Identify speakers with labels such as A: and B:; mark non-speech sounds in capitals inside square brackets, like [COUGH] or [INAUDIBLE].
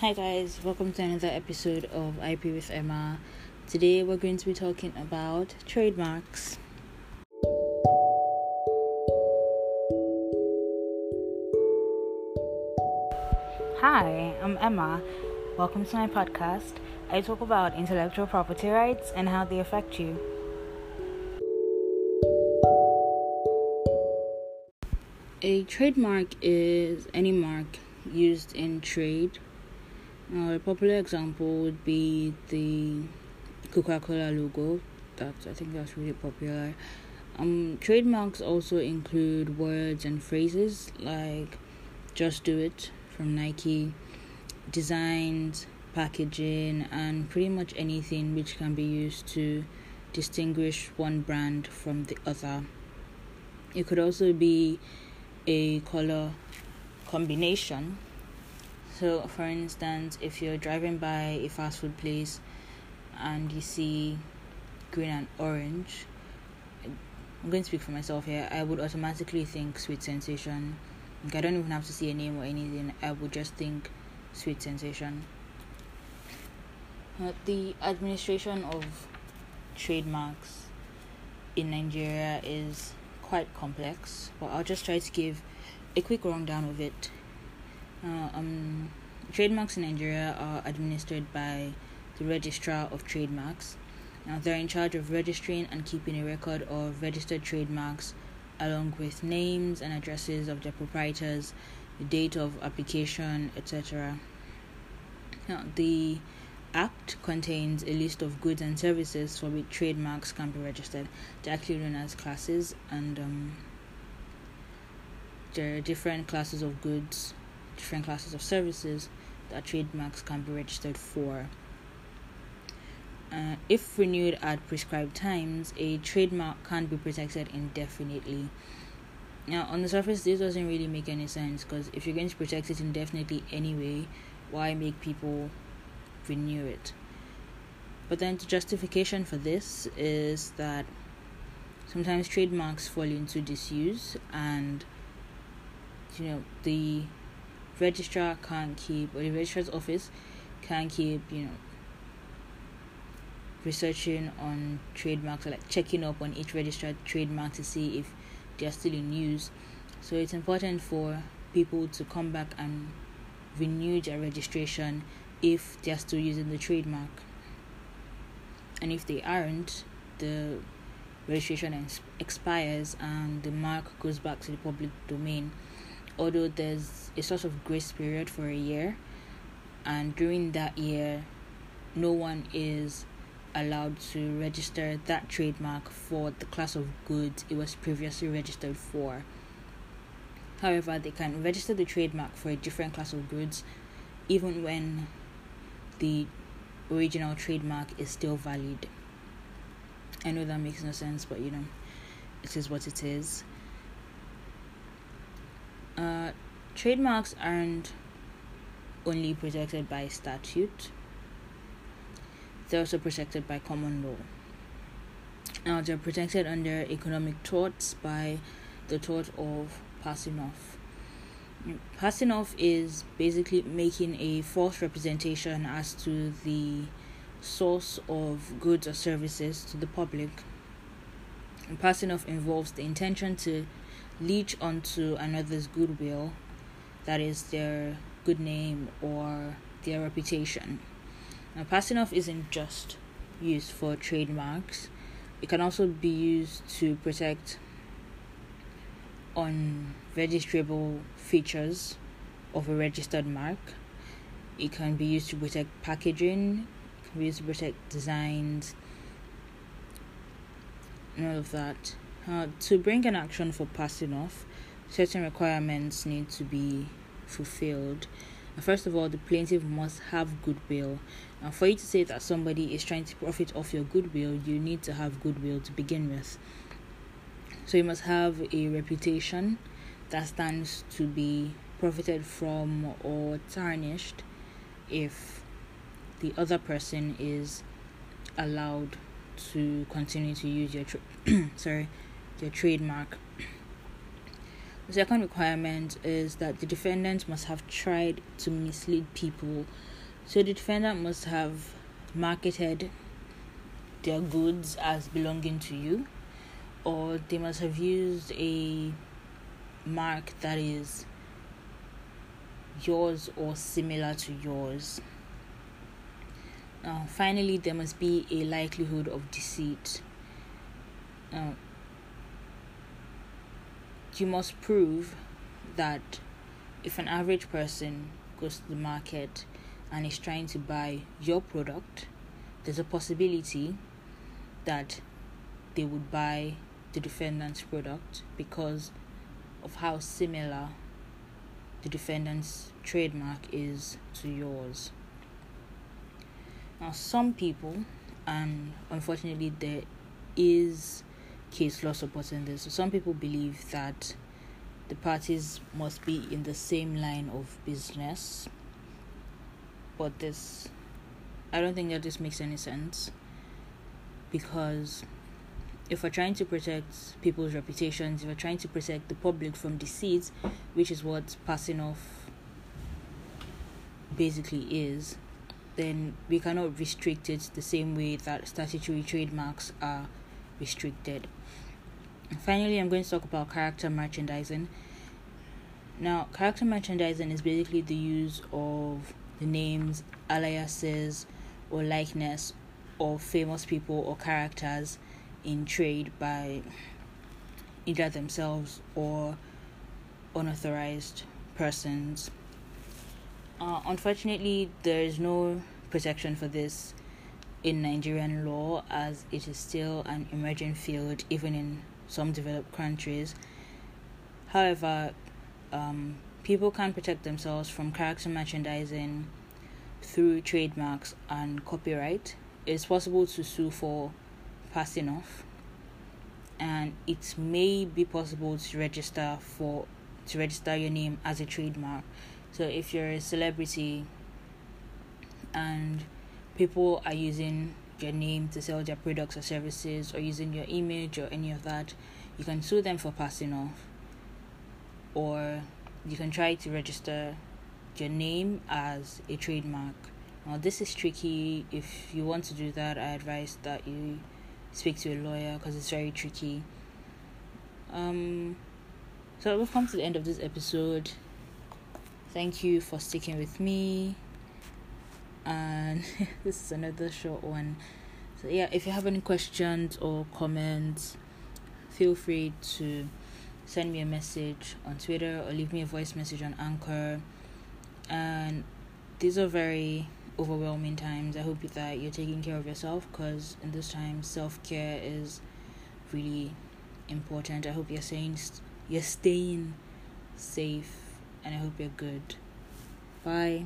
A: Hi guys, welcome to another episode of IP with Emma. Today we're going to be talking about trademarks. Hi, I'm Emma. Welcome to my podcast. I talk about intellectual property rights and how they affect you. A trademark is any mark used in trade. Now, a popular example would be the Coca-Cola logo. That's I think that's really popular. Um, trademarks also include words and phrases like "Just Do It" from Nike, designs, packaging, and pretty much anything which can be used to distinguish one brand from the other. It could also be a color combination. So, for instance, if you're driving by a fast food place and you see green and orange, I'm going to speak for myself here. I would automatically think sweet sensation like I don't even have to see a name or anything. I would just think sweet sensation. Uh, the administration of trademarks in Nigeria is quite complex, but I'll just try to give a quick rundown of it. Uh, um, trademarks in Nigeria are administered by the Registrar of Trademarks. Now, they're in charge of registering and keeping a record of registered trademarks along with names and addresses of their proprietors, the date of application, etc. Now, the Act contains a list of goods and services for which trademarks can be registered. They're actually known as classes, and um, there are different classes of goods, different classes of services that trademarks can be registered for. Uh, if renewed at prescribed times, a trademark can't be protected indefinitely. Now, on the surface, this doesn't really make any sense because if you're going to protect it indefinitely anyway, why make people renew it? But then the justification for this is that sometimes trademarks fall into disuse and you know the registrar can't keep or the registrar's office can't keep you know researching on trademarks or like checking up on each registered trademark to see if they're still in use. So it's important for people to come back and renew their registration if they're still using the trademark. And if they aren't, the registration expires and the mark goes back to the public domain. Although there's a sort of grace period for a year, and during that year, no one is allowed to register that trademark for the class of goods it was previously registered for. However, they can register the trademark for a different class of goods even when the original trademark is still valid. I know that makes no sense, but you know, it is what it is. Uh, trademarks aren't only protected by statute they're also protected by common law. Now, they're protected under economic torts by the tort of passing off. Passing off is basically making a false representation as to the source of goods or services to the public. And passing off involves the intention to leech onto another's goodwill, that is, their good name or their reputation. Now, passing off isn't just used for trademarks, it can also be used to protect unregistrable features of a registered mark. It can be used to protect packaging, it can be used to protect designs, all of that. Uh, to bring an action for passing off, certain requirements need to be fulfilled. First of all, the plaintiff must have goodwill. And for you to say that somebody is trying to profit off your goodwill, you need to have goodwill to begin with. So you must have a reputation that stands to be profited from or tarnished if the other person is allowed to continue to use your tra- [CLEARS THROAT] sorry your trademark The second requirement is that the defendant must have tried to mislead people. So the defendant must have marketed their goods as belonging to you, or they must have used a mark that is yours or similar to yours. Now, finally, there must be a likelihood of deceit. Now, you must prove that if an average person goes to the market and is trying to buy your product, there's a possibility that they would buy the defendant's product because of how similar the defendant's trademark is to yours. Now, some people, and unfortunately, there is case law supporting this. So some people believe that the parties must be in the same line of business. But this, I don't think that this makes any sense because if we're trying to protect people's reputations, if we're trying to protect the public from deceit, which is what passing off basically is, then we cannot restrict it the same way that statutory trademarks are restricted. Finally, I'm going to talk about character merchandising. Now, character merchandising is basically the use of the names, aliases, or likeness of famous people or characters in trade by either themselves or unauthorized persons. Uh, unfortunately, there is no protection for this in Nigerian law as it is still an emerging field, even in some developed countries. However, um, people can protect themselves from character merchandising through trademarks and copyright. It's possible to sue for passing off, and it may be possible to register for to register your name as a trademark. So if you're a celebrity and people are using your name to sell their products or services or using your image or any of that, you can sue them for passing off. Or you can try to register your name as a trademark. Now, this is tricky. If you want to do that, I advise that you speak to a lawyer because it's very tricky. Um, so we've come to the end of this episode. Thank you for sticking with me and [LAUGHS] this is another short one. So yeah, if you have any questions or comments, feel free to send me a message on Twitter or leave me a voice message on Anchor. And these are very overwhelming times. I hope that you're taking care of yourself because in this time self care is really important. I hope you're saying you're staying safe and I hope you're good. Bye.